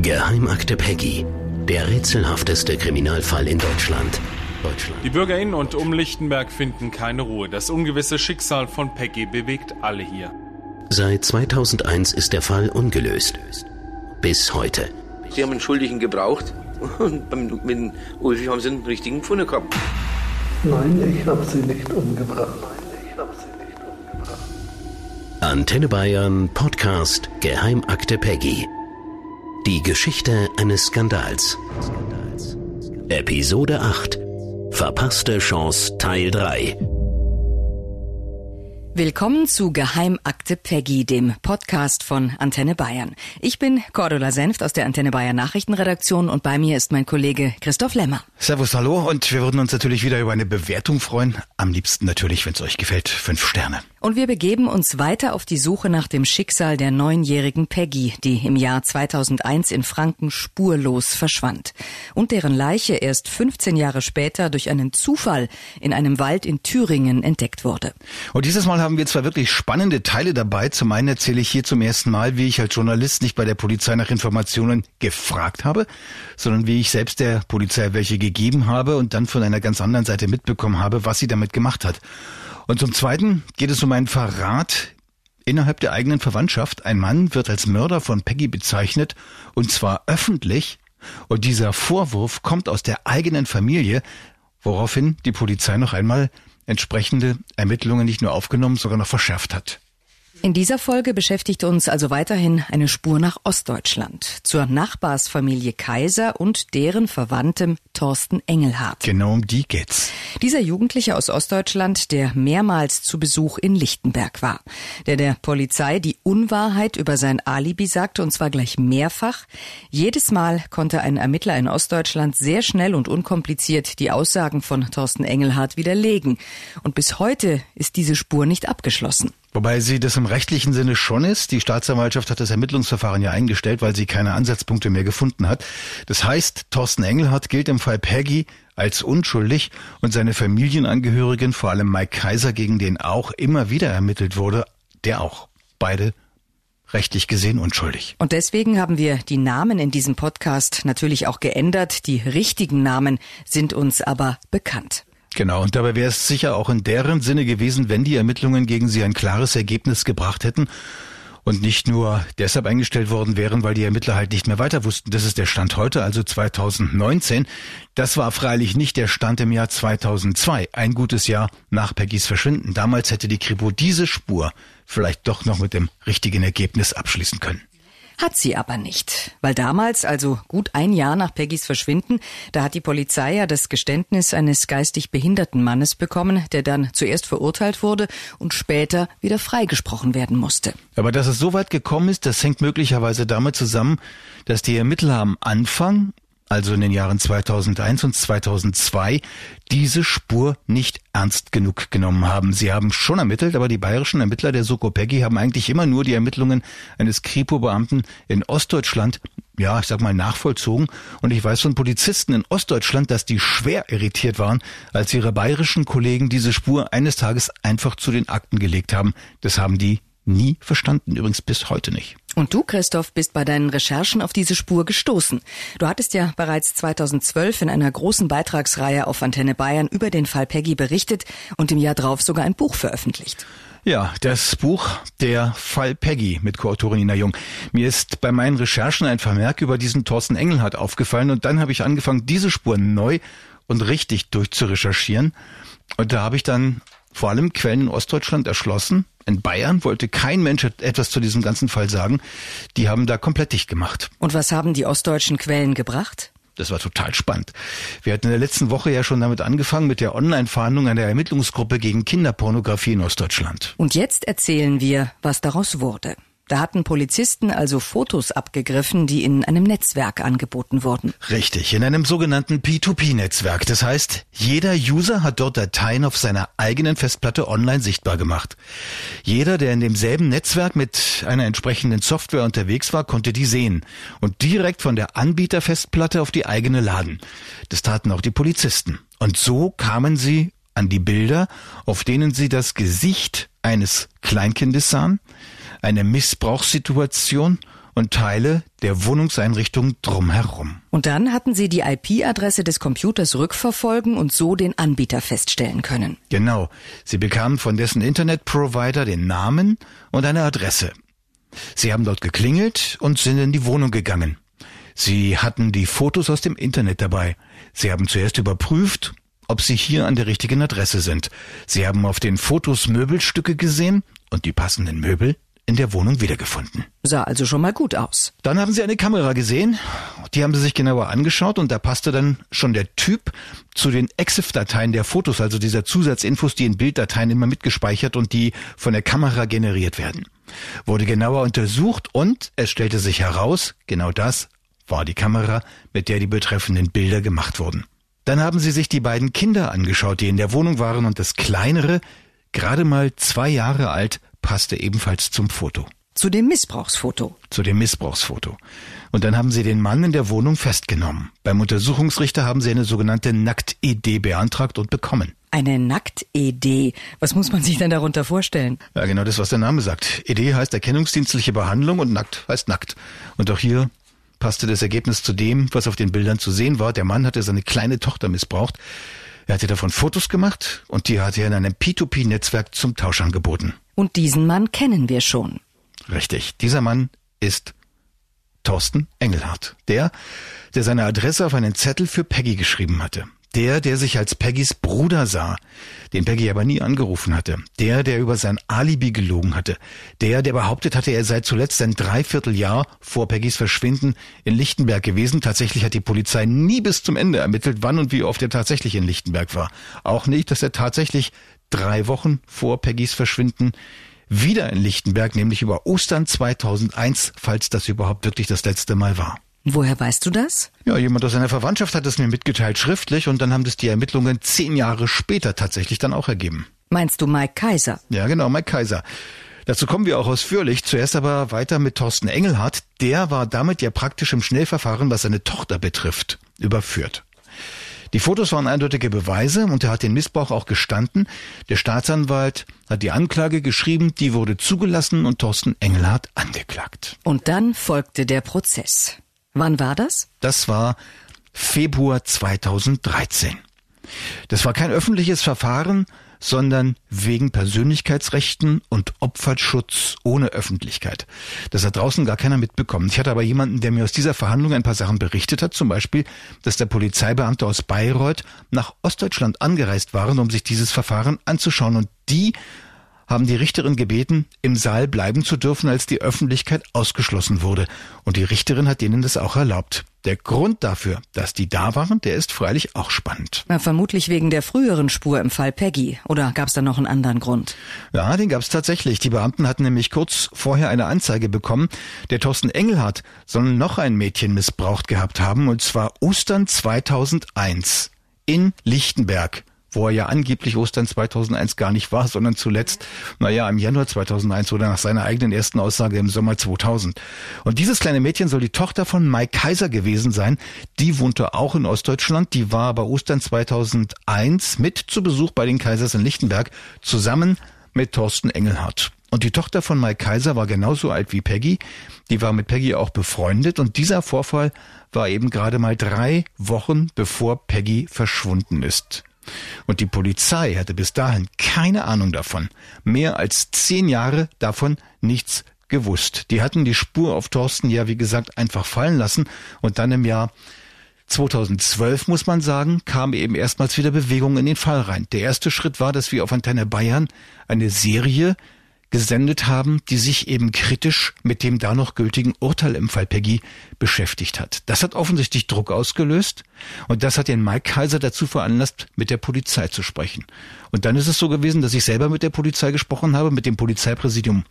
Geheimakte Peggy. Der rätselhafteste Kriminalfall in Deutschland. Deutschland. Die BürgerInnen und um Lichtenberg finden keine Ruhe. Das ungewisse Schicksal von Peggy bewegt alle hier. Seit 2001 ist der Fall ungelöst. Bis heute. Sie haben einen Schuldigen gebraucht und mit Ulfi haben sie einen richtigen gefunden gehabt. Nein, ich habe sie nicht umgebracht. Nein, ich habe sie nicht umgebracht. Antenne Bayern Podcast Geheimakte Peggy. Die Geschichte eines Skandals. Episode 8. Verpasste Chance Teil 3. Willkommen zu Geheimakte Peggy, dem Podcast von Antenne Bayern. Ich bin Cordula Senft aus der Antenne Bayern Nachrichtenredaktion und bei mir ist mein Kollege Christoph Lemmer. Servus, hallo und wir würden uns natürlich wieder über eine Bewertung freuen. Am liebsten natürlich, wenn es euch gefällt, fünf Sterne. Und wir begeben uns weiter auf die Suche nach dem Schicksal der neunjährigen Peggy, die im Jahr 2001 in Franken spurlos verschwand und deren Leiche erst 15 Jahre später durch einen Zufall in einem Wald in Thüringen entdeckt wurde. Und dieses Mal haben wir zwar wirklich spannende Teile dabei. Zum einen erzähle ich hier zum ersten Mal, wie ich als Journalist nicht bei der Polizei nach Informationen gefragt habe, sondern wie ich selbst der Polizei welche gegeben habe und dann von einer ganz anderen Seite mitbekommen habe, was sie damit gemacht hat. Und zum Zweiten geht es um einen Verrat innerhalb der eigenen Verwandtschaft. Ein Mann wird als Mörder von Peggy bezeichnet, und zwar öffentlich. Und dieser Vorwurf kommt aus der eigenen Familie, woraufhin die Polizei noch einmal entsprechende Ermittlungen nicht nur aufgenommen, sogar noch verschärft hat. In dieser Folge beschäftigt uns also weiterhin eine Spur nach Ostdeutschland, zur Nachbarsfamilie Kaiser und deren Verwandtem Thorsten Engelhardt. Genau um die geht's. Dieser Jugendliche aus Ostdeutschland, der mehrmals zu Besuch in Lichtenberg war, der der Polizei die Unwahrheit über sein Alibi sagte und zwar gleich mehrfach. Jedes Mal konnte ein Ermittler in Ostdeutschland sehr schnell und unkompliziert die Aussagen von Thorsten Engelhardt widerlegen. Und bis heute ist diese Spur nicht abgeschlossen. Wobei sie das im rechtlichen Sinne schon ist. Die Staatsanwaltschaft hat das Ermittlungsverfahren ja eingestellt, weil sie keine Ansatzpunkte mehr gefunden hat. Das heißt, Thorsten Engelhardt gilt im Fall Peggy als unschuldig und seine Familienangehörigen, vor allem Mike Kaiser, gegen den auch immer wieder ermittelt wurde, der auch. Beide rechtlich gesehen unschuldig. Und deswegen haben wir die Namen in diesem Podcast natürlich auch geändert. Die richtigen Namen sind uns aber bekannt. Genau, und dabei wäre es sicher auch in deren Sinne gewesen, wenn die Ermittlungen gegen sie ein klares Ergebnis gebracht hätten und nicht nur deshalb eingestellt worden wären, weil die Ermittler halt nicht mehr weiter wussten. Das ist der Stand heute, also 2019. Das war freilich nicht der Stand im Jahr 2002, ein gutes Jahr nach Peggys Verschwinden. Damals hätte die Kripo diese Spur vielleicht doch noch mit dem richtigen Ergebnis abschließen können. Hat sie aber nicht. Weil damals, also gut ein Jahr nach Peggys Verschwinden, da hat die Polizei ja das Geständnis eines geistig behinderten Mannes bekommen, der dann zuerst verurteilt wurde und später wieder freigesprochen werden musste. Aber dass es so weit gekommen ist, das hängt möglicherweise damit zusammen, dass die Ermittler am Anfang also in den Jahren 2001 und 2002, diese Spur nicht ernst genug genommen haben. Sie haben schon ermittelt, aber die bayerischen Ermittler der Soko Peggy haben eigentlich immer nur die Ermittlungen eines Kripo-Beamten in Ostdeutschland ja, ich sag mal, nachvollzogen. Und ich weiß von Polizisten in Ostdeutschland, dass die schwer irritiert waren, als ihre bayerischen Kollegen diese Spur eines Tages einfach zu den Akten gelegt haben. Das haben die nie verstanden, übrigens bis heute nicht. Und du, Christoph, bist bei deinen Recherchen auf diese Spur gestoßen. Du hattest ja bereits 2012 in einer großen Beitragsreihe auf Antenne Bayern über den Fall Peggy berichtet und im Jahr drauf sogar ein Buch veröffentlicht. Ja, das Buch Der Fall Peggy mit Co-Autorin Nina Jung. Mir ist bei meinen Recherchen ein Vermerk über diesen Thorsten Engelhardt aufgefallen und dann habe ich angefangen, diese Spur neu und richtig durchzurecherchieren. Und da habe ich dann vor allem Quellen in Ostdeutschland erschlossen. In Bayern wollte kein Mensch etwas zu diesem ganzen Fall sagen. Die haben da komplett dicht gemacht. Und was haben die ostdeutschen Quellen gebracht? Das war total spannend. Wir hatten in der letzten Woche ja schon damit angefangen mit der Online-Fahndung einer Ermittlungsgruppe gegen Kinderpornografie in Ostdeutschland. Und jetzt erzählen wir, was daraus wurde. Da hatten Polizisten also Fotos abgegriffen, die in einem Netzwerk angeboten wurden. Richtig, in einem sogenannten P2P-Netzwerk. Das heißt, jeder User hat dort Dateien auf seiner eigenen Festplatte online sichtbar gemacht. Jeder, der in demselben Netzwerk mit einer entsprechenden Software unterwegs war, konnte die sehen und direkt von der Anbieterfestplatte auf die eigene laden. Das taten auch die Polizisten. Und so kamen sie an die Bilder, auf denen sie das Gesicht eines Kleinkindes sahen, eine Missbrauchssituation und Teile der Wohnungseinrichtung drumherum. Und dann hatten sie die IP-Adresse des Computers rückverfolgen und so den Anbieter feststellen können. Genau. Sie bekamen von dessen Internetprovider den Namen und eine Adresse. Sie haben dort geklingelt und sind in die Wohnung gegangen. Sie hatten die Fotos aus dem Internet dabei. Sie haben zuerst überprüft, ob sie hier an der richtigen Adresse sind. Sie haben auf den Fotos Möbelstücke gesehen und die passenden Möbel in der Wohnung wiedergefunden. Sah also schon mal gut aus. Dann haben sie eine Kamera gesehen, die haben sie sich genauer angeschaut und da passte dann schon der Typ zu den EXIF-Dateien der Fotos, also dieser Zusatzinfos, die in Bilddateien immer mitgespeichert und die von der Kamera generiert werden. Wurde genauer untersucht und es stellte sich heraus, genau das war die Kamera, mit der die betreffenden Bilder gemacht wurden. Dann haben sie sich die beiden Kinder angeschaut, die in der Wohnung waren und das kleinere, gerade mal zwei Jahre alt, passte ebenfalls zum Foto. Zu dem Missbrauchsfoto. Zu dem Missbrauchsfoto. Und dann haben sie den Mann in der Wohnung festgenommen. Beim Untersuchungsrichter haben sie eine sogenannte Nackt-ED beantragt und bekommen. Eine Nackt-ED. Was muss man sich denn darunter vorstellen? Ja, genau das, was der Name sagt. ED heißt erkennungsdienstliche Behandlung und nackt heißt nackt. Und auch hier passte das Ergebnis zu dem, was auf den Bildern zu sehen war. Der Mann hatte seine kleine Tochter missbraucht. Er hatte davon Fotos gemacht und die hat er in einem P2P-Netzwerk zum Tausch angeboten. Und diesen Mann kennen wir schon. Richtig. Dieser Mann ist Thorsten Engelhardt. Der, der seine Adresse auf einen Zettel für Peggy geschrieben hatte. Der, der sich als Peggys Bruder sah, den Peggy aber nie angerufen hatte. Der, der über sein Alibi gelogen hatte. Der, der behauptet hatte, er sei zuletzt ein Dreivierteljahr vor Peggys Verschwinden in Lichtenberg gewesen. Tatsächlich hat die Polizei nie bis zum Ende ermittelt, wann und wie oft er tatsächlich in Lichtenberg war. Auch nicht, dass er tatsächlich drei Wochen vor Peggys Verschwinden wieder in Lichtenberg, nämlich über Ostern 2001, falls das überhaupt wirklich das letzte Mal war. Woher weißt du das? Ja, jemand aus seiner Verwandtschaft hat es mir mitgeteilt schriftlich und dann haben das die Ermittlungen zehn Jahre später tatsächlich dann auch ergeben. Meinst du Mike Kaiser? Ja, genau, Mike Kaiser. Dazu kommen wir auch ausführlich. Zuerst aber weiter mit Thorsten Engelhardt. Der war damit ja praktisch im Schnellverfahren, was seine Tochter betrifft, überführt. Die Fotos waren eindeutige Beweise und er hat den Missbrauch auch gestanden. Der Staatsanwalt hat die Anklage geschrieben, die wurde zugelassen und Thorsten Engelhardt angeklagt. Und dann folgte der Prozess. Wann war das? Das war Februar 2013. Das war kein öffentliches Verfahren, sondern wegen Persönlichkeitsrechten und Opferschutz ohne Öffentlichkeit. Das hat draußen gar keiner mitbekommen. Ich hatte aber jemanden, der mir aus dieser Verhandlung ein paar Sachen berichtet hat, zum Beispiel, dass der Polizeibeamte aus Bayreuth nach Ostdeutschland angereist waren, um sich dieses Verfahren anzuschauen. Und die haben die Richterin gebeten, im Saal bleiben zu dürfen, als die Öffentlichkeit ausgeschlossen wurde. Und die Richterin hat denen das auch erlaubt. Der Grund dafür, dass die da waren, der ist freilich auch spannend. Na, vermutlich wegen der früheren Spur im Fall Peggy. Oder gab es da noch einen anderen Grund? Ja, den gab es tatsächlich. Die Beamten hatten nämlich kurz vorher eine Anzeige bekommen. Der Thorsten Engelhardt soll noch ein Mädchen missbraucht gehabt haben, und zwar Ostern 2001 in Lichtenberg wo er ja angeblich Ostern 2001 gar nicht war, sondern zuletzt, naja, im Januar 2001 oder nach seiner eigenen ersten Aussage im Sommer 2000. Und dieses kleine Mädchen soll die Tochter von Mike Kaiser gewesen sein. Die wohnte auch in Ostdeutschland. Die war bei Ostern 2001 mit zu Besuch bei den Kaisers in Lichtenberg zusammen mit Thorsten Engelhardt. Und die Tochter von Mike Kaiser war genauso alt wie Peggy. Die war mit Peggy auch befreundet. Und dieser Vorfall war eben gerade mal drei Wochen bevor Peggy verschwunden ist. Und die Polizei hatte bis dahin keine Ahnung davon. Mehr als zehn Jahre davon nichts gewusst. Die hatten die Spur auf Thorsten ja, wie gesagt, einfach fallen lassen. Und dann im Jahr 2012, muss man sagen, kam eben erstmals wieder Bewegung in den Fall rein. Der erste Schritt war, dass wir auf Antenne Bayern eine Serie gesendet haben, die sich eben kritisch mit dem da noch gültigen Urteil im Fall Peggy beschäftigt hat. Das hat offensichtlich Druck ausgelöst und das hat den Mike Kaiser dazu veranlasst, mit der Polizei zu sprechen. Und dann ist es so gewesen, dass ich selber mit der Polizei gesprochen habe, mit dem Polizeipräsidium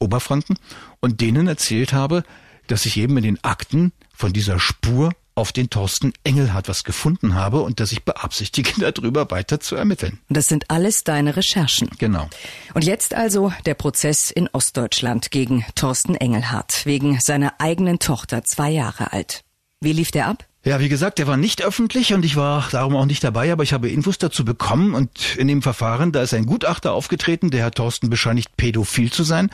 Oberfranken und denen erzählt habe, dass ich eben in den Akten von dieser Spur auf den Thorsten Engelhardt was gefunden habe und dass ich beabsichtige, darüber weiter zu ermitteln. Das sind alles deine Recherchen. Genau. Und jetzt also der Prozess in Ostdeutschland gegen Thorsten Engelhardt wegen seiner eigenen Tochter, zwei Jahre alt. Wie lief der ab? Ja, wie gesagt, der war nicht öffentlich und ich war darum auch nicht dabei, aber ich habe Infos dazu bekommen und in dem Verfahren, da ist ein Gutachter aufgetreten, der Herr Thorsten bescheinigt, pädophil zu sein.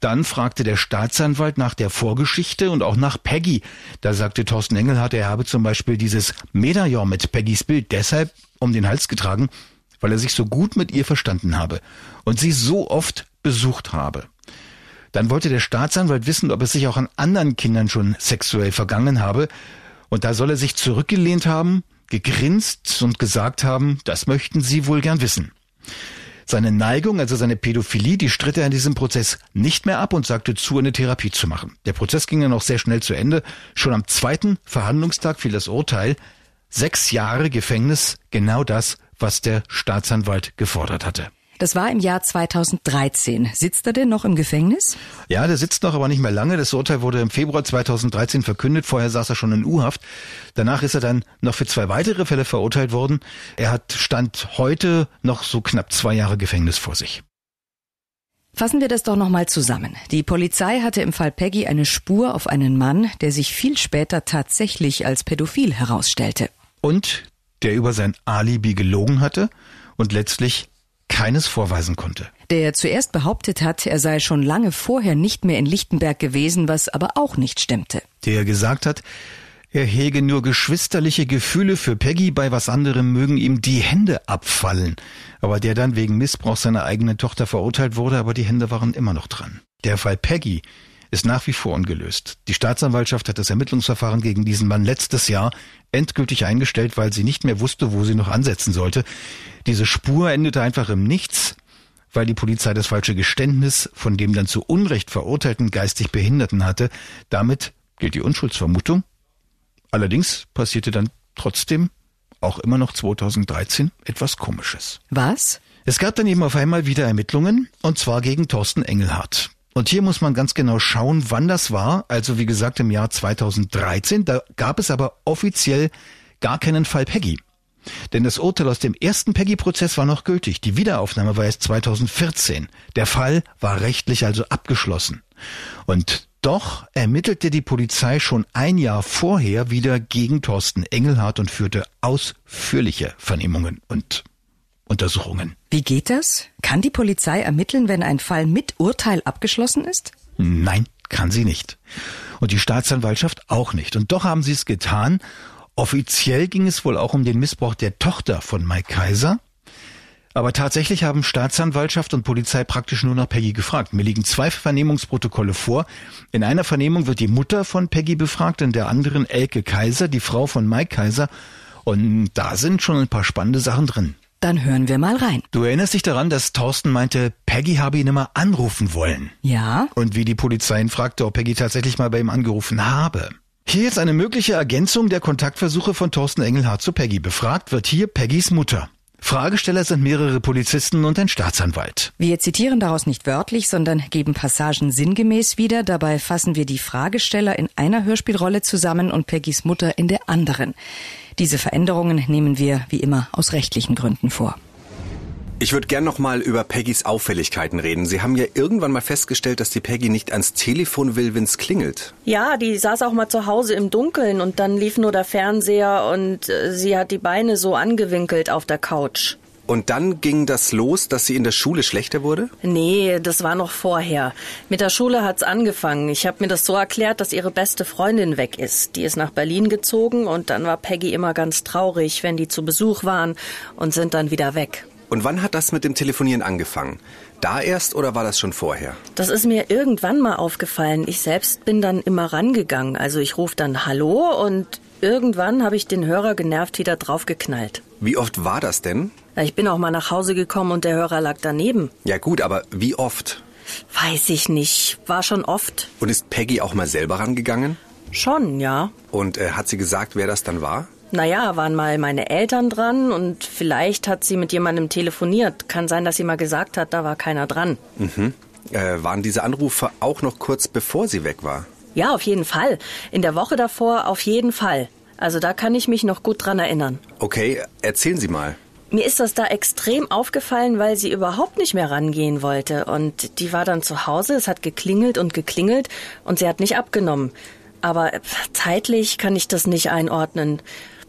Dann fragte der Staatsanwalt nach der Vorgeschichte und auch nach Peggy. Da sagte Thorsten Engelhardt, er habe zum Beispiel dieses Medaillon mit Peggys Bild deshalb um den Hals getragen, weil er sich so gut mit ihr verstanden habe und sie so oft besucht habe. Dann wollte der Staatsanwalt wissen, ob es sich auch an anderen Kindern schon sexuell vergangen habe. Und da soll er sich zurückgelehnt haben, gegrinst und gesagt haben, das möchten Sie wohl gern wissen. Seine Neigung, also seine Pädophilie, die stritt er in diesem Prozess nicht mehr ab und sagte zu, eine Therapie zu machen. Der Prozess ging dann auch sehr schnell zu Ende. Schon am zweiten Verhandlungstag fiel das Urteil. Sechs Jahre Gefängnis, genau das, was der Staatsanwalt gefordert hatte. Das war im Jahr 2013. Sitzt er denn noch im Gefängnis? Ja, der sitzt noch, aber nicht mehr lange. Das Urteil wurde im Februar 2013 verkündet. Vorher saß er schon in U-Haft. Danach ist er dann noch für zwei weitere Fälle verurteilt worden. Er hat Stand heute noch so knapp zwei Jahre Gefängnis vor sich. Fassen wir das doch nochmal zusammen. Die Polizei hatte im Fall Peggy eine Spur auf einen Mann, der sich viel später tatsächlich als pädophil herausstellte. Und der über sein Alibi gelogen hatte und letztlich keines vorweisen konnte. Der zuerst behauptet hat, er sei schon lange vorher nicht mehr in Lichtenberg gewesen, was aber auch nicht stimmte. Der gesagt hat, er hege nur geschwisterliche Gefühle für Peggy, bei was anderem mögen ihm die Hände abfallen. Aber der dann wegen Missbrauch seiner eigenen Tochter verurteilt wurde, aber die Hände waren immer noch dran. Der Fall Peggy ist nach wie vor ungelöst. Die Staatsanwaltschaft hat das Ermittlungsverfahren gegen diesen Mann letztes Jahr endgültig eingestellt, weil sie nicht mehr wusste, wo sie noch ansetzen sollte. Diese Spur endete einfach im Nichts, weil die Polizei das falsche Geständnis von dem dann zu Unrecht verurteilten geistig Behinderten hatte. Damit gilt die Unschuldsvermutung. Allerdings passierte dann trotzdem auch immer noch 2013 etwas Komisches. Was? Es gab dann eben auf einmal wieder Ermittlungen, und zwar gegen Thorsten Engelhardt. Und hier muss man ganz genau schauen, wann das war. Also wie gesagt im Jahr 2013. Da gab es aber offiziell gar keinen Fall Peggy. Denn das Urteil aus dem ersten Peggy-Prozess war noch gültig. Die Wiederaufnahme war erst 2014. Der Fall war rechtlich also abgeschlossen. Und doch ermittelte die Polizei schon ein Jahr vorher wieder gegen Thorsten Engelhardt und führte ausführliche Vernehmungen und Untersuchungen. Wie geht das? Kann die Polizei ermitteln, wenn ein Fall mit Urteil abgeschlossen ist? Nein, kann sie nicht. Und die Staatsanwaltschaft auch nicht. Und doch haben sie es getan. Offiziell ging es wohl auch um den Missbrauch der Tochter von Mike Kaiser. Aber tatsächlich haben Staatsanwaltschaft und Polizei praktisch nur nach Peggy gefragt. Mir liegen zwei Vernehmungsprotokolle vor. In einer Vernehmung wird die Mutter von Peggy befragt, in der anderen Elke Kaiser, die Frau von Mike Kaiser. Und da sind schon ein paar spannende Sachen drin. Dann hören wir mal rein. Du erinnerst dich daran, dass Thorsten meinte, Peggy habe ihn immer anrufen wollen. Ja. Und wie die Polizei ihn fragte, ob Peggy tatsächlich mal bei ihm angerufen habe. Hier jetzt eine mögliche Ergänzung der Kontaktversuche von Thorsten Engelhardt zu Peggy. Befragt wird hier Peggys Mutter. Fragesteller sind mehrere Polizisten und ein Staatsanwalt. Wir zitieren daraus nicht wörtlich, sondern geben Passagen sinngemäß wieder. Dabei fassen wir die Fragesteller in einer Hörspielrolle zusammen und Peggys Mutter in der anderen. Diese Veränderungen nehmen wir wie immer aus rechtlichen Gründen vor. Ich würde gern noch mal über Peggys Auffälligkeiten reden. Sie haben ja irgendwann mal festgestellt, dass die Peggy nicht ans Telefon will, wenn's klingelt. Ja, die saß auch mal zu Hause im Dunkeln und dann lief nur der Fernseher und äh, sie hat die Beine so angewinkelt auf der Couch. Und dann ging das los, dass sie in der Schule schlechter wurde? Nee, das war noch vorher. Mit der Schule hat's angefangen. Ich habe mir das so erklärt, dass ihre beste Freundin weg ist. Die ist nach Berlin gezogen und dann war Peggy immer ganz traurig, wenn die zu Besuch waren und sind dann wieder weg. Und wann hat das mit dem Telefonieren angefangen? Da erst oder war das schon vorher? Das ist mir irgendwann mal aufgefallen. Ich selbst bin dann immer rangegangen. Also ich rufe dann Hallo und irgendwann habe ich den Hörer genervt wieder draufgeknallt. Wie oft war das denn? Ich bin auch mal nach Hause gekommen und der Hörer lag daneben. Ja gut, aber wie oft? Weiß ich nicht. War schon oft. Und ist Peggy auch mal selber rangegangen? Schon, ja. Und äh, hat sie gesagt, wer das dann war? Naja, waren mal meine Eltern dran und vielleicht hat sie mit jemandem telefoniert. Kann sein, dass sie mal gesagt hat, da war keiner dran. Mhm. Äh, waren diese Anrufe auch noch kurz bevor sie weg war? Ja, auf jeden Fall. In der Woche davor auf jeden Fall. Also da kann ich mich noch gut dran erinnern. Okay, erzählen Sie mal. Mir ist das da extrem aufgefallen, weil sie überhaupt nicht mehr rangehen wollte. Und die war dann zu Hause, es hat geklingelt und geklingelt und sie hat nicht abgenommen. aber zeitlich kann ich das nicht einordnen.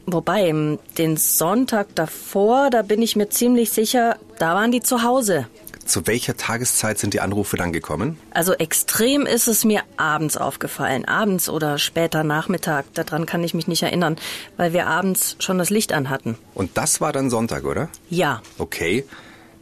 Wobei, den Sonntag davor, da bin ich mir ziemlich sicher, da waren die zu Hause. Zu welcher Tageszeit sind die Anrufe dann gekommen? Also extrem ist es mir abends aufgefallen. Abends oder später Nachmittag. Daran kann ich mich nicht erinnern, weil wir abends schon das Licht an hatten. Und das war dann Sonntag, oder? Ja. Okay.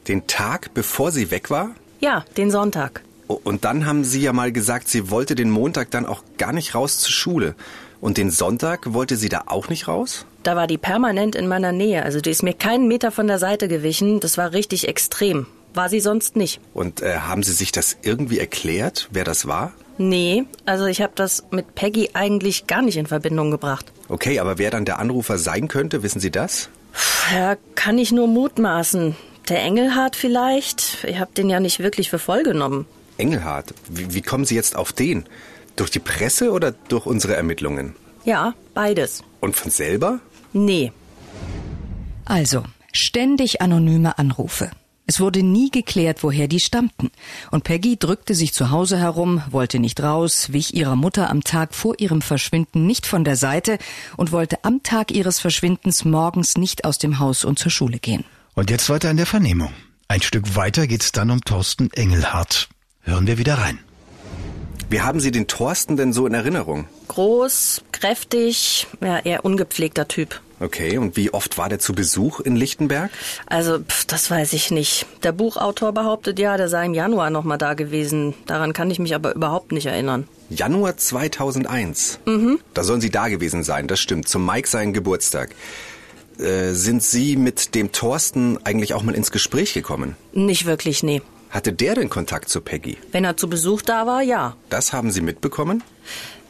Den Tag, bevor sie weg war? Ja, den Sonntag. Und dann haben Sie ja mal gesagt, sie wollte den Montag dann auch gar nicht raus zur Schule. Und den Sonntag wollte sie da auch nicht raus? Da war die permanent in meiner Nähe. Also die ist mir keinen Meter von der Seite gewichen. Das war richtig extrem. War sie sonst nicht. Und äh, haben Sie sich das irgendwie erklärt, wer das war? Nee, also ich habe das mit Peggy eigentlich gar nicht in Verbindung gebracht. Okay, aber wer dann der Anrufer sein könnte, wissen Sie das? Ja, kann ich nur mutmaßen. Der Engelhardt vielleicht? Ich habe den ja nicht wirklich für voll genommen. Engelhardt, wie, wie kommen Sie jetzt auf den? Durch die Presse oder durch unsere Ermittlungen? Ja, beides. Und von selber? Nee. Also, ständig anonyme Anrufe. Es wurde nie geklärt, woher die stammten. Und Peggy drückte sich zu Hause herum, wollte nicht raus, wich ihrer Mutter am Tag vor ihrem Verschwinden nicht von der Seite und wollte am Tag ihres Verschwindens morgens nicht aus dem Haus und zur Schule gehen. Und jetzt weiter in der Vernehmung. Ein Stück weiter geht's dann um Thorsten Engelhardt. Hören wir wieder rein. Wie haben Sie den Thorsten denn so in Erinnerung? Groß, kräftig, ja, eher ungepflegter Typ. Okay, und wie oft war der zu Besuch in Lichtenberg? Also, pf, das weiß ich nicht. Der Buchautor behauptet ja, der sei im Januar noch mal da gewesen. Daran kann ich mich aber überhaupt nicht erinnern. Januar 2001? Mhm. Da sollen Sie da gewesen sein, das stimmt. Zum Mike seinen Geburtstag. Äh, sind Sie mit dem Thorsten eigentlich auch mal ins Gespräch gekommen? Nicht wirklich, nee. Hatte der denn Kontakt zu Peggy? Wenn er zu Besuch da war, ja. Das haben Sie mitbekommen?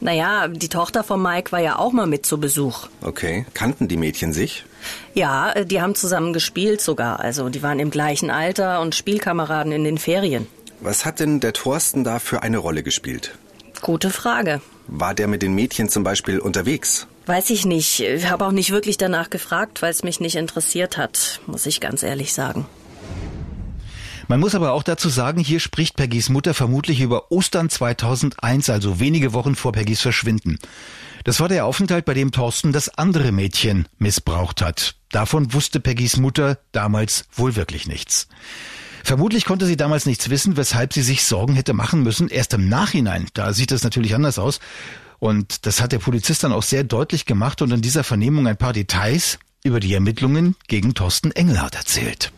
Naja, die Tochter von Mike war ja auch mal mit zu Besuch. Okay. Kannten die Mädchen sich? Ja, äh, die haben zusammen gespielt sogar. Also die waren im gleichen Alter und Spielkameraden in den Ferien. Was hat denn der Thorsten da für eine Rolle gespielt? Gute Frage. War der mit den Mädchen zum Beispiel unterwegs? Weiß ich nicht. Ich habe auch nicht wirklich danach gefragt, weil es mich nicht interessiert hat, muss ich ganz ehrlich sagen. Man muss aber auch dazu sagen, hier spricht Peggys Mutter vermutlich über Ostern 2001, also wenige Wochen vor Peggys Verschwinden. Das war der Aufenthalt, bei dem Thorsten das andere Mädchen missbraucht hat. Davon wusste Peggys Mutter damals wohl wirklich nichts. Vermutlich konnte sie damals nichts wissen, weshalb sie sich Sorgen hätte machen müssen. Erst im Nachhinein, da sieht es natürlich anders aus. Und das hat der Polizist dann auch sehr deutlich gemacht und in dieser Vernehmung ein paar Details über die Ermittlungen gegen Thorsten Engelhardt erzählt.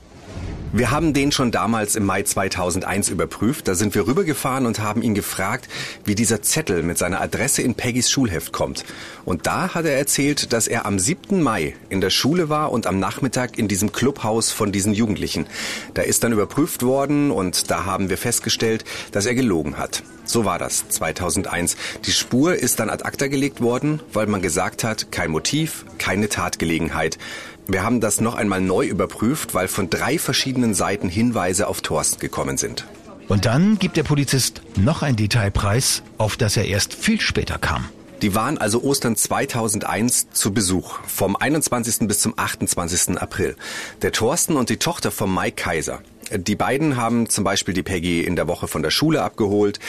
Wir haben den schon damals im Mai 2001 überprüft. Da sind wir rübergefahren und haben ihn gefragt, wie dieser Zettel mit seiner Adresse in Peggys Schulheft kommt. Und da hat er erzählt, dass er am 7. Mai in der Schule war und am Nachmittag in diesem Clubhaus von diesen Jugendlichen. Da ist dann überprüft worden und da haben wir festgestellt, dass er gelogen hat. So war das 2001. Die Spur ist dann ad acta gelegt worden, weil man gesagt hat, kein Motiv, keine Tatgelegenheit. Wir haben das noch einmal neu überprüft, weil von drei verschiedenen Seiten Hinweise auf Thorsten gekommen sind. Und dann gibt der Polizist noch ein Detailpreis, auf das er erst viel später kam. Die waren also Ostern 2001 zu Besuch, vom 21. bis zum 28. April. Der Thorsten und die Tochter von Mike Kaiser. Die beiden haben zum Beispiel die Peggy in der Woche von der Schule abgeholt.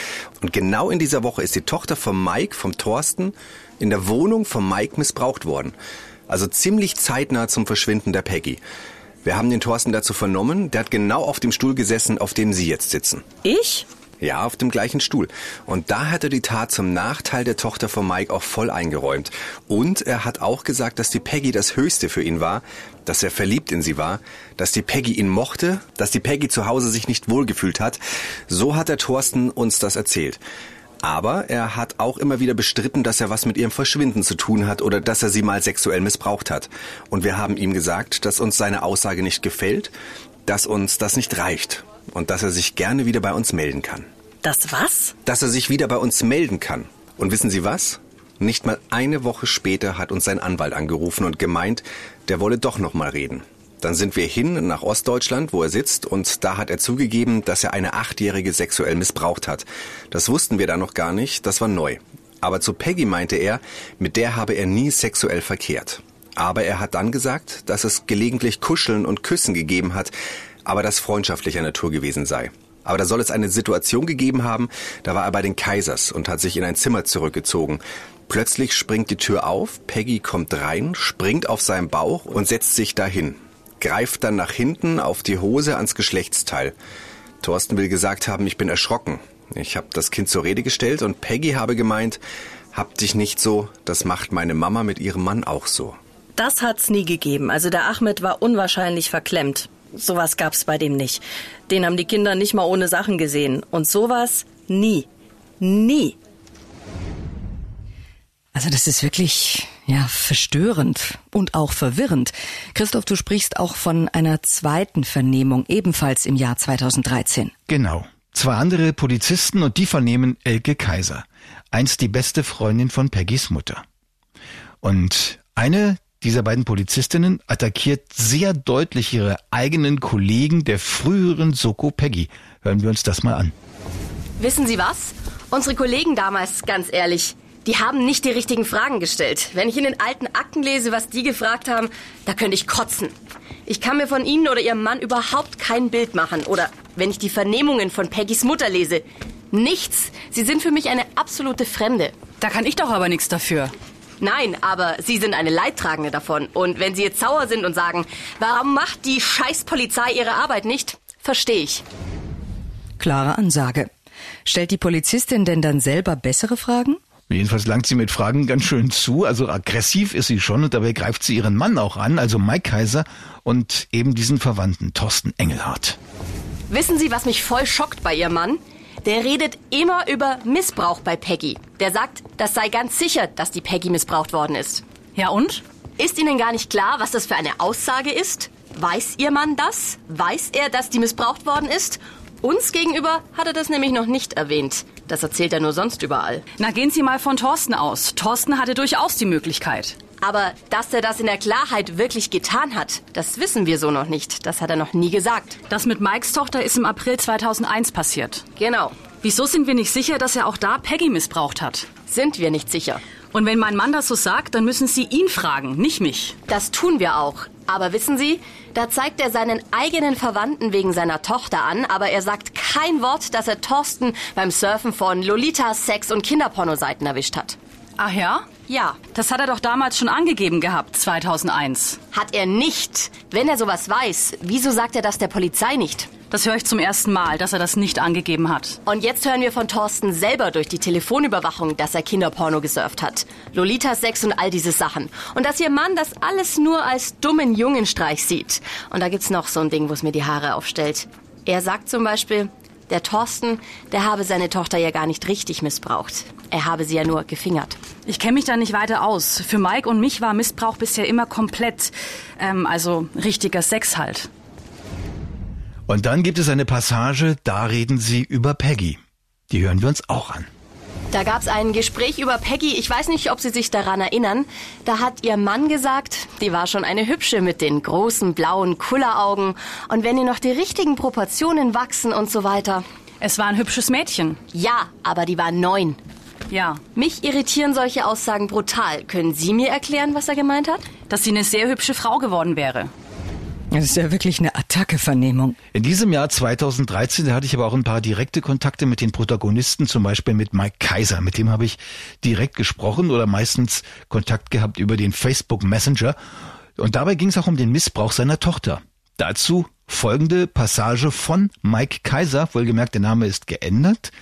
Und genau in dieser Woche ist die Tochter von Mike, vom Thorsten, in der Wohnung von Mike missbraucht worden. Also ziemlich zeitnah zum Verschwinden der Peggy. Wir haben den Thorsten dazu vernommen. Der hat genau auf dem Stuhl gesessen, auf dem Sie jetzt sitzen. Ich? Ja, auf dem gleichen Stuhl. Und da hat er die Tat zum Nachteil der Tochter von Mike auch voll eingeräumt. Und er hat auch gesagt, dass die Peggy das Höchste für ihn war, dass er verliebt in sie war, dass die Peggy ihn mochte, dass die Peggy zu Hause sich nicht wohlgefühlt hat. So hat der Thorsten uns das erzählt. Aber er hat auch immer wieder bestritten, dass er was mit ihrem Verschwinden zu tun hat oder dass er sie mal sexuell missbraucht hat. Und wir haben ihm gesagt, dass uns seine Aussage nicht gefällt, dass uns das nicht reicht und dass er sich gerne wieder bei uns melden kann. Das was? Dass er sich wieder bei uns melden kann. Und wissen Sie was? Nicht mal eine Woche später hat uns sein Anwalt angerufen und gemeint, der wolle doch noch mal reden. Dann sind wir hin nach Ostdeutschland, wo er sitzt, und da hat er zugegeben, dass er eine Achtjährige sexuell missbraucht hat. Das wussten wir da noch gar nicht, das war neu. Aber zu Peggy meinte er, mit der habe er nie sexuell verkehrt. Aber er hat dann gesagt, dass es gelegentlich Kuscheln und Küssen gegeben hat, aber das freundschaftlicher Natur gewesen sei. Aber da soll es eine Situation gegeben haben, da war er bei den Kaisers und hat sich in ein Zimmer zurückgezogen. Plötzlich springt die Tür auf, Peggy kommt rein, springt auf seinen Bauch und setzt sich dahin. Greift dann nach hinten auf die Hose ans Geschlechtsteil. Thorsten will gesagt haben, ich bin erschrocken. Ich habe das Kind zur Rede gestellt und Peggy habe gemeint, hab dich nicht so, das macht meine Mama mit ihrem Mann auch so. Das hat's nie gegeben. Also der Ahmed war unwahrscheinlich verklemmt. Sowas gab's bei dem nicht. Den haben die Kinder nicht mal ohne Sachen gesehen. Und sowas nie. Nie. Also das ist wirklich, ja, verstörend und auch verwirrend. Christoph, du sprichst auch von einer zweiten Vernehmung, ebenfalls im Jahr 2013. Genau. Zwei andere Polizisten und die vernehmen Elke Kaiser, einst die beste Freundin von Peggys Mutter. Und eine dieser beiden Polizistinnen attackiert sehr deutlich ihre eigenen Kollegen der früheren Soko Peggy. Hören wir uns das mal an. Wissen Sie was? Unsere Kollegen damals, ganz ehrlich, die haben nicht die richtigen Fragen gestellt. Wenn ich in den alten Akten lese, was die gefragt haben, da könnte ich kotzen. Ich kann mir von Ihnen oder Ihrem Mann überhaupt kein Bild machen. Oder wenn ich die Vernehmungen von Peggys Mutter lese. Nichts. Sie sind für mich eine absolute Fremde. Da kann ich doch aber nichts dafür. Nein, aber Sie sind eine Leidtragende davon. Und wenn Sie jetzt sauer sind und sagen, warum macht die Scheißpolizei ihre Arbeit nicht, verstehe ich. Klare Ansage. Stellt die Polizistin denn dann selber bessere Fragen? Jedenfalls langt sie mit Fragen ganz schön zu. Also aggressiv ist sie schon und dabei greift sie ihren Mann auch an, also Mike Kaiser und eben diesen Verwandten Thorsten Engelhardt. Wissen Sie, was mich voll schockt bei Ihrem Mann? Der redet immer über Missbrauch bei Peggy. Der sagt, das sei ganz sicher, dass die Peggy missbraucht worden ist. Ja und? Ist Ihnen gar nicht klar, was das für eine Aussage ist? Weiß Ihr Mann das? Weiß er, dass die missbraucht worden ist? Uns gegenüber hat er das nämlich noch nicht erwähnt. Das erzählt er nur sonst überall. Na, gehen Sie mal von Thorsten aus. Thorsten hatte durchaus die Möglichkeit. Aber dass er das in der Klarheit wirklich getan hat, das wissen wir so noch nicht. Das hat er noch nie gesagt. Das mit Mikes Tochter ist im April 2001 passiert. Genau. Wieso sind wir nicht sicher, dass er auch da Peggy missbraucht hat? Sind wir nicht sicher. Und wenn mein Mann das so sagt, dann müssen Sie ihn fragen, nicht mich. Das tun wir auch. Aber wissen Sie, da zeigt er seinen eigenen Verwandten wegen seiner Tochter an, aber er sagt kein Wort, dass er Thorsten beim Surfen von Lolita, Sex und Kinderpornoseiten erwischt hat. Ach ja? Ja. Das hat er doch damals schon angegeben gehabt, 2001. Hat er nicht. Wenn er sowas weiß, wieso sagt er das der Polizei nicht? Das höre ich zum ersten Mal, dass er das nicht angegeben hat. Und jetzt hören wir von Thorsten selber durch die Telefonüberwachung, dass er Kinderporno gesurft hat. Lolita Sex und all diese Sachen. Und dass ihr Mann das alles nur als dummen Jungenstreich sieht. Und da gibt's noch so ein Ding, wo es mir die Haare aufstellt. Er sagt zum Beispiel, der Thorsten, der habe seine Tochter ja gar nicht richtig missbraucht. Er habe sie ja nur gefingert. Ich kenne mich da nicht weiter aus. Für Mike und mich war Missbrauch bisher immer komplett. Ähm, also richtiger Sex halt. Und dann gibt es eine Passage, da reden sie über Peggy. Die hören wir uns auch an. Da gab's ein Gespräch über Peggy. Ich weiß nicht, ob Sie sich daran erinnern. Da hat Ihr Mann gesagt, die war schon eine hübsche mit den großen blauen Kulleraugen. Und wenn ihr noch die richtigen Proportionen wachsen und so weiter. Es war ein hübsches Mädchen. Ja, aber die war neun. Ja. Mich irritieren solche Aussagen brutal. Können Sie mir erklären, was er gemeint hat? Dass sie eine sehr hübsche Frau geworden wäre. Das ist ja wirklich eine Attacke-Vernehmung. In diesem Jahr 2013, da hatte ich aber auch ein paar direkte Kontakte mit den Protagonisten, zum Beispiel mit Mike Kaiser. Mit dem habe ich direkt gesprochen oder meistens Kontakt gehabt über den Facebook Messenger. Und dabei ging es auch um den Missbrauch seiner Tochter. Dazu folgende Passage von Mike Kaiser, wohlgemerkt, der Name ist geändert.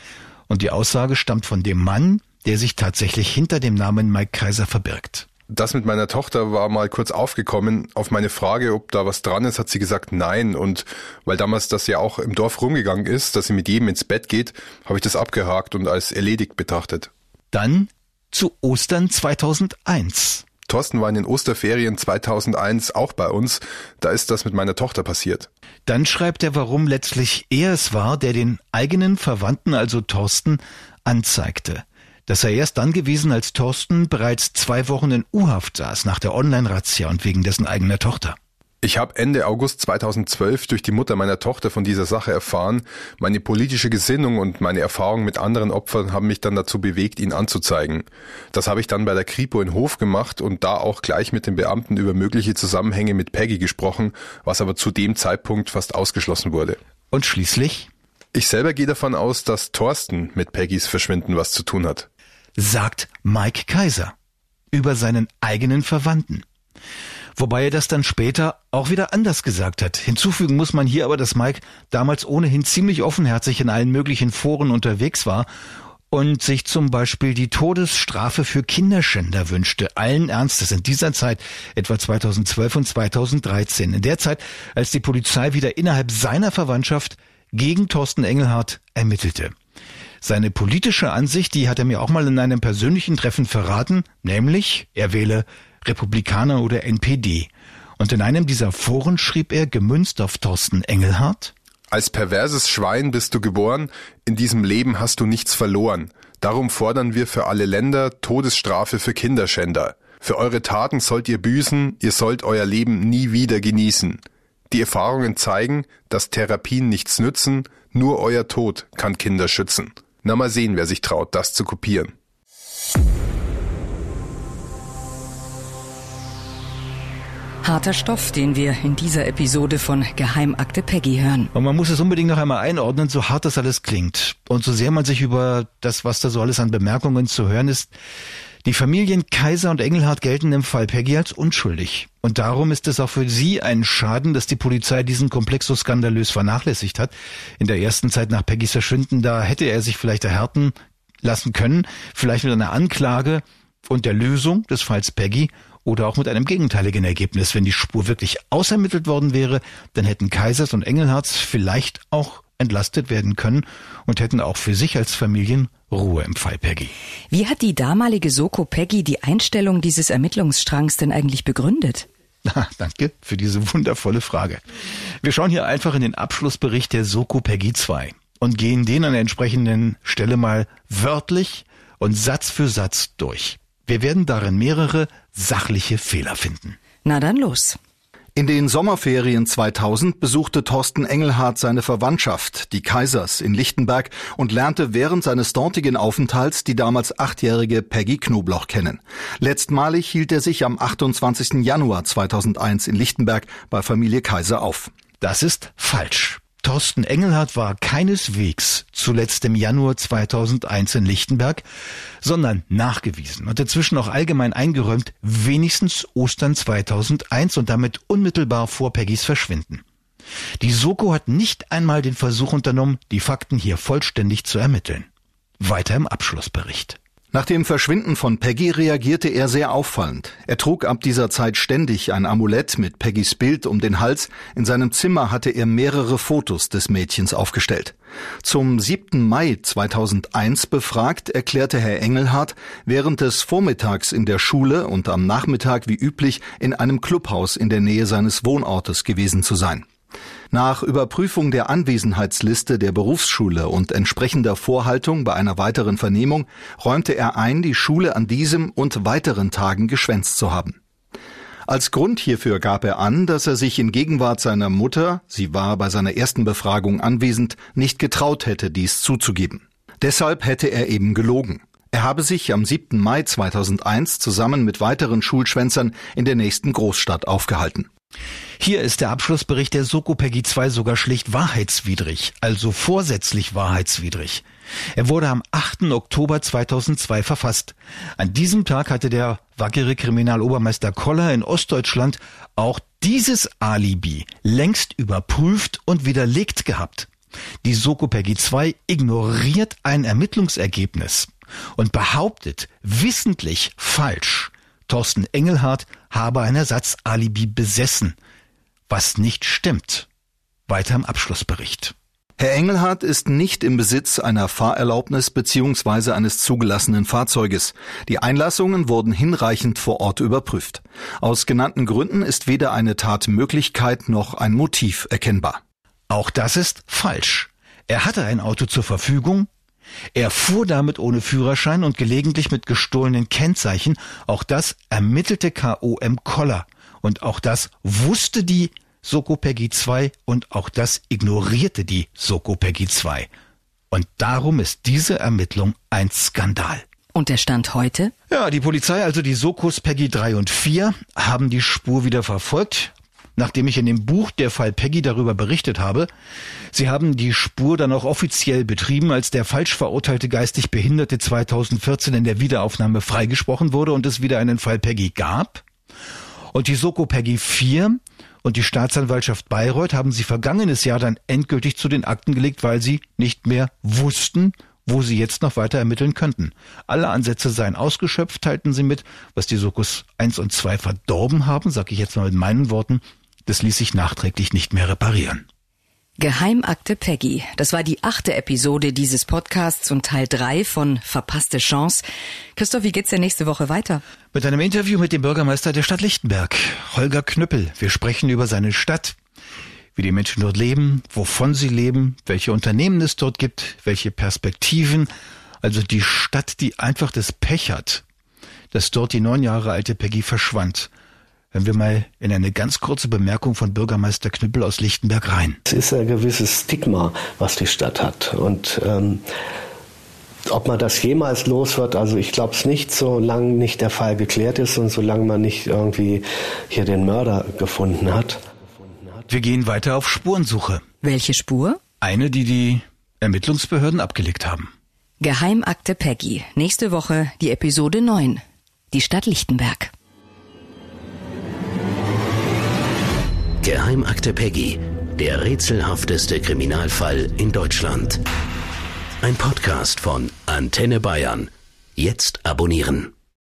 Und die Aussage stammt von dem Mann, der sich tatsächlich hinter dem Namen Mike Kaiser verbirgt. Das mit meiner Tochter war mal kurz aufgekommen. Auf meine Frage, ob da was dran ist, hat sie gesagt nein. Und weil damals das ja auch im Dorf rumgegangen ist, dass sie mit jedem ins Bett geht, habe ich das abgehakt und als erledigt betrachtet. Dann zu Ostern 2001. Thorsten war in den Osterferien 2001 auch bei uns. Da ist das mit meiner Tochter passiert. Dann schreibt er, warum letztlich er es war, der den eigenen Verwandten, also Thorsten, anzeigte. Das sei erst dann gewesen, als Thorsten bereits zwei Wochen in U-Haft saß nach der Online-Razzia und wegen dessen eigener Tochter. Ich habe Ende August 2012 durch die Mutter meiner Tochter von dieser Sache erfahren. Meine politische Gesinnung und meine Erfahrung mit anderen Opfern haben mich dann dazu bewegt, ihn anzuzeigen. Das habe ich dann bei der Kripo in Hof gemacht und da auch gleich mit den Beamten über mögliche Zusammenhänge mit Peggy gesprochen, was aber zu dem Zeitpunkt fast ausgeschlossen wurde. Und schließlich? Ich selber gehe davon aus, dass Thorsten mit Peggys Verschwinden was zu tun hat. Sagt Mike Kaiser über seinen eigenen Verwandten. Wobei er das dann später auch wieder anders gesagt hat. Hinzufügen muss man hier aber, dass Mike damals ohnehin ziemlich offenherzig in allen möglichen Foren unterwegs war und sich zum Beispiel die Todesstrafe für Kinderschänder wünschte, allen Ernstes in dieser Zeit, etwa 2012 und 2013, in der Zeit, als die Polizei wieder innerhalb seiner Verwandtschaft gegen Thorsten Engelhardt ermittelte. Seine politische Ansicht, die hat er mir auch mal in einem persönlichen Treffen verraten, nämlich er wähle Republikaner oder NPD. Und in einem dieser Foren schrieb er, gemünzt auf Thorsten Engelhardt, Als perverses Schwein bist du geboren, in diesem Leben hast du nichts verloren. Darum fordern wir für alle Länder Todesstrafe für Kinderschänder. Für eure Taten sollt ihr büßen, ihr sollt euer Leben nie wieder genießen. Die Erfahrungen zeigen, dass Therapien nichts nützen, nur euer Tod kann Kinder schützen. Na mal sehen, wer sich traut, das zu kopieren. Harter Stoff, den wir in dieser Episode von Geheimakte Peggy hören. Und man muss es unbedingt noch einmal einordnen, so hart das alles klingt. Und so sehr man sich über das, was da so alles an Bemerkungen zu hören ist, die Familien Kaiser und Engelhardt gelten im Fall Peggy als unschuldig. Und darum ist es auch für sie ein Schaden, dass die Polizei diesen Komplex so skandalös vernachlässigt hat. In der ersten Zeit nach Peggys Verschwinden, da hätte er sich vielleicht erhärten lassen können, vielleicht mit einer Anklage und der Lösung des Falls Peggy oder auch mit einem gegenteiligen Ergebnis. Wenn die Spur wirklich ausermittelt worden wäre, dann hätten Kaisers und Engelhards vielleicht auch entlastet werden können und hätten auch für sich als Familien Ruhe im Fall Peggy. Wie hat die damalige Soko Peggy die Einstellung dieses Ermittlungsstrangs denn eigentlich begründet? Ah, danke für diese wundervolle Frage. Wir schauen hier einfach in den Abschlussbericht der Soko Peggy 2 und gehen den an der entsprechenden Stelle mal wörtlich und Satz für Satz durch. Wir werden darin mehrere sachliche Fehler finden. Na dann los. In den Sommerferien 2000 besuchte Thorsten Engelhardt seine Verwandtschaft, die Kaisers, in Lichtenberg und lernte während seines dortigen Aufenthalts die damals achtjährige Peggy Knobloch kennen. Letztmalig hielt er sich am 28. Januar 2001 in Lichtenberg bei Familie Kaiser auf. Das ist falsch. Thorsten Engelhardt war keineswegs zuletzt im Januar 2001 in Lichtenberg, sondern nachgewiesen und inzwischen auch allgemein eingeräumt wenigstens Ostern 2001 und damit unmittelbar vor Peggys Verschwinden. Die Soko hat nicht einmal den Versuch unternommen, die Fakten hier vollständig zu ermitteln. Weiter im Abschlussbericht. Nach dem Verschwinden von Peggy reagierte er sehr auffallend. Er trug ab dieser Zeit ständig ein Amulett mit Peggys Bild um den Hals. In seinem Zimmer hatte er mehrere Fotos des Mädchens aufgestellt. Zum 7. Mai 2001 befragt, erklärte Herr Engelhardt, während des Vormittags in der Schule und am Nachmittag wie üblich in einem Clubhaus in der Nähe seines Wohnortes gewesen zu sein. Nach Überprüfung der Anwesenheitsliste der Berufsschule und entsprechender Vorhaltung bei einer weiteren Vernehmung räumte er ein, die Schule an diesem und weiteren Tagen geschwänzt zu haben. Als Grund hierfür gab er an, dass er sich in Gegenwart seiner Mutter, sie war bei seiner ersten Befragung anwesend, nicht getraut hätte, dies zuzugeben. Deshalb hätte er eben gelogen. Er habe sich am 7. Mai 2001 zusammen mit weiteren Schulschwänzern in der nächsten Großstadt aufgehalten. Hier ist der Abschlussbericht der Soko Peggy 2 sogar schlicht wahrheitswidrig, also vorsätzlich wahrheitswidrig. Er wurde am 8. Oktober 2002 verfasst. An diesem Tag hatte der wackere Kriminalobermeister Koller in Ostdeutschland auch dieses Alibi längst überprüft und widerlegt gehabt. Die Soko Peggy 2 ignoriert ein Ermittlungsergebnis und behauptet wissentlich falsch, Thorsten Engelhardt habe ein Ersatzalibi besessen, was nicht stimmt. Weiter im Abschlussbericht. Herr Engelhardt ist nicht im Besitz einer Fahrerlaubnis bzw. eines zugelassenen Fahrzeuges. Die Einlassungen wurden hinreichend vor Ort überprüft. Aus genannten Gründen ist weder eine Tatmöglichkeit noch ein Motiv erkennbar. Auch das ist falsch. Er hatte ein Auto zur Verfügung, er fuhr damit ohne Führerschein und gelegentlich mit gestohlenen Kennzeichen. Auch das ermittelte KOM Koller. Und auch das wusste die Soko Peggy 2 und auch das ignorierte die Soko Peggy 2. Und darum ist diese Ermittlung ein Skandal. Und der Stand heute? Ja, die Polizei, also die Sokos Peggy 3 und 4, haben die Spur wieder verfolgt. Nachdem ich in dem Buch Der Fall Peggy darüber berichtet habe. Sie haben die Spur dann auch offiziell betrieben, als der falsch verurteilte geistig Behinderte 2014 in der Wiederaufnahme freigesprochen wurde und es wieder einen Fall Peggy gab. Und die Soko Peggy 4 und die Staatsanwaltschaft Bayreuth haben sie vergangenes Jahr dann endgültig zu den Akten gelegt, weil sie nicht mehr wussten, wo sie jetzt noch weiter ermitteln könnten. Alle Ansätze seien ausgeschöpft, teilten sie mit. Was die Sokos 1 und 2 verdorben haben, sage ich jetzt mal mit meinen Worten, das ließ sich nachträglich nicht mehr reparieren. Geheimakte Peggy. Das war die achte Episode dieses Podcasts und Teil drei von Verpasste Chance. Christoph, wie geht's denn nächste Woche weiter? Mit einem Interview mit dem Bürgermeister der Stadt Lichtenberg, Holger Knüppel. Wir sprechen über seine Stadt, wie die Menschen dort leben, wovon sie leben, welche Unternehmen es dort gibt, welche Perspektiven. Also die Stadt, die einfach das Pech hat, dass dort die neun Jahre alte Peggy verschwand. Hören wir mal in eine ganz kurze Bemerkung von Bürgermeister Knüppel aus Lichtenberg rein. Es ist ein gewisses Stigma, was die Stadt hat. Und ähm, ob man das jemals los wird, also ich glaube es nicht, solange nicht der Fall geklärt ist und solange man nicht irgendwie hier den Mörder gefunden hat. Wir gehen weiter auf Spurensuche. Welche Spur? Eine, die die Ermittlungsbehörden abgelegt haben. Geheimakte Peggy. Nächste Woche die Episode 9. Die Stadt Lichtenberg. Geheimakte Peggy, der rätselhafteste Kriminalfall in Deutschland. Ein Podcast von Antenne Bayern. Jetzt abonnieren.